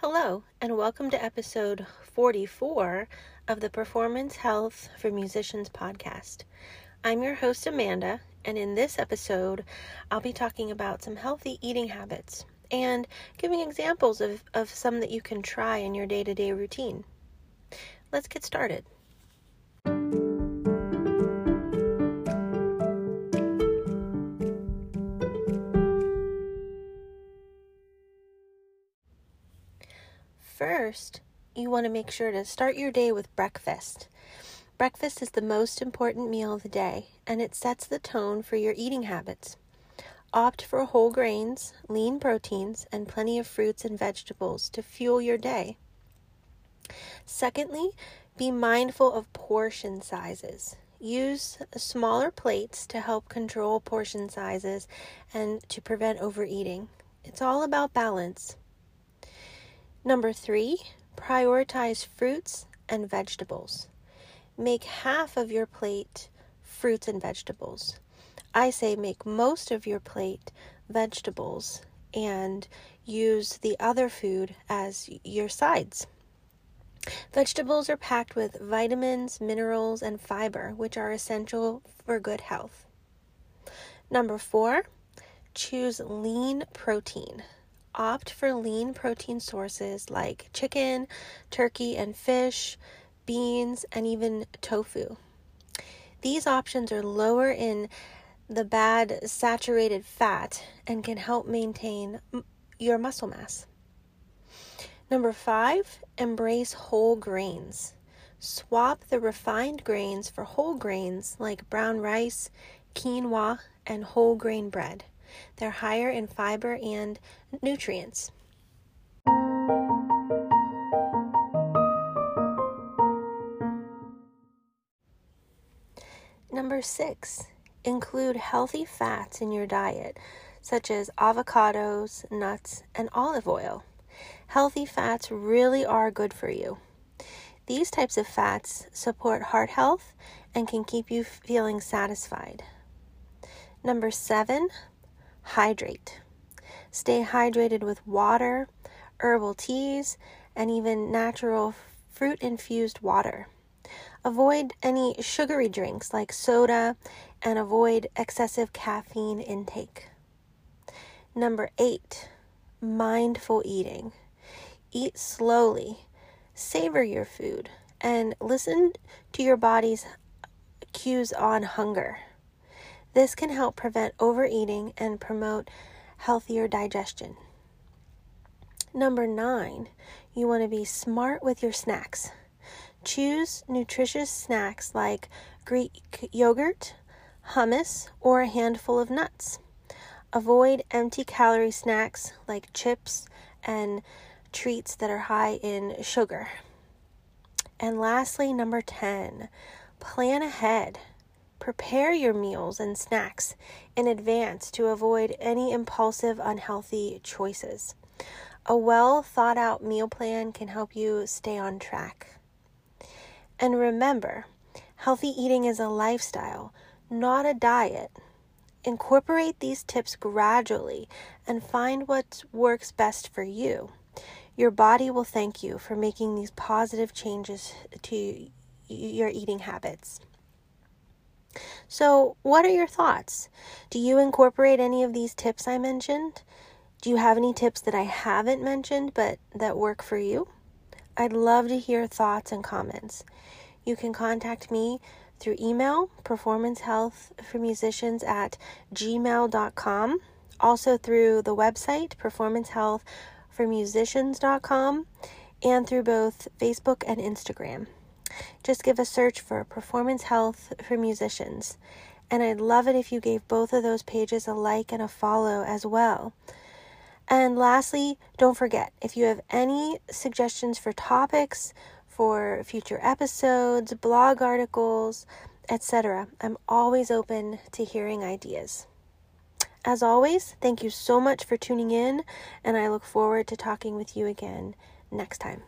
Hello, and welcome to episode 44 of the Performance Health for Musicians podcast. I'm your host, Amanda, and in this episode, I'll be talking about some healthy eating habits and giving examples of, of some that you can try in your day to day routine. Let's get started. First, you want to make sure to start your day with breakfast. Breakfast is the most important meal of the day, and it sets the tone for your eating habits. Opt for whole grains, lean proteins, and plenty of fruits and vegetables to fuel your day. Secondly, be mindful of portion sizes. Use smaller plates to help control portion sizes and to prevent overeating. It's all about balance. Number three, prioritize fruits and vegetables. Make half of your plate fruits and vegetables. I say make most of your plate vegetables and use the other food as your sides. Vegetables are packed with vitamins, minerals, and fiber, which are essential for good health. Number four, choose lean protein opt for lean protein sources like chicken, turkey, and fish, beans, and even tofu. These options are lower in the bad saturated fat and can help maintain your muscle mass. Number five, embrace whole grains. Swap the refined grains for whole grains like brown rice, quinoa, and whole grain bread. They're higher in fiber and nutrients. Number six, include healthy fats in your diet, such as avocados, nuts, and olive oil. Healthy fats really are good for you. These types of fats support heart health and can keep you feeling satisfied. Number seven, hydrate. Stay hydrated with water, herbal teas, and even natural fruit infused water. Avoid any sugary drinks like soda and avoid excessive caffeine intake. Number eight, mindful eating. Eat slowly, savor your food, and listen to your body's cues on hunger. This can help prevent overeating and promote healthier digestion. Number nine, you want to be smart with your snacks. Choose nutritious snacks like Greek yogurt, hummus, or a handful of nuts. Avoid empty calorie snacks like chips and treats that are high in sugar. And lastly, number 10, plan ahead. Prepare your meals and snacks in advance to avoid any impulsive, unhealthy choices. A well thought out meal plan can help you stay on track. And remember, healthy eating is a lifestyle, not a diet. Incorporate these tips gradually and find what works best for you. Your body will thank you for making these positive changes to your eating habits. So, what are your thoughts? Do you incorporate any of these tips I mentioned? Do you have any tips that I haven't mentioned but that work for you? I'd love to hear thoughts and comments. You can contact me through email, performancehealthformusicians at gmail.com, also through the website, performancehealthformusicians.com, and through both Facebook and Instagram. Just give a search for Performance Health for Musicians. And I'd love it if you gave both of those pages a like and a follow as well. And lastly, don't forget if you have any suggestions for topics, for future episodes, blog articles, etc., I'm always open to hearing ideas. As always, thank you so much for tuning in, and I look forward to talking with you again next time.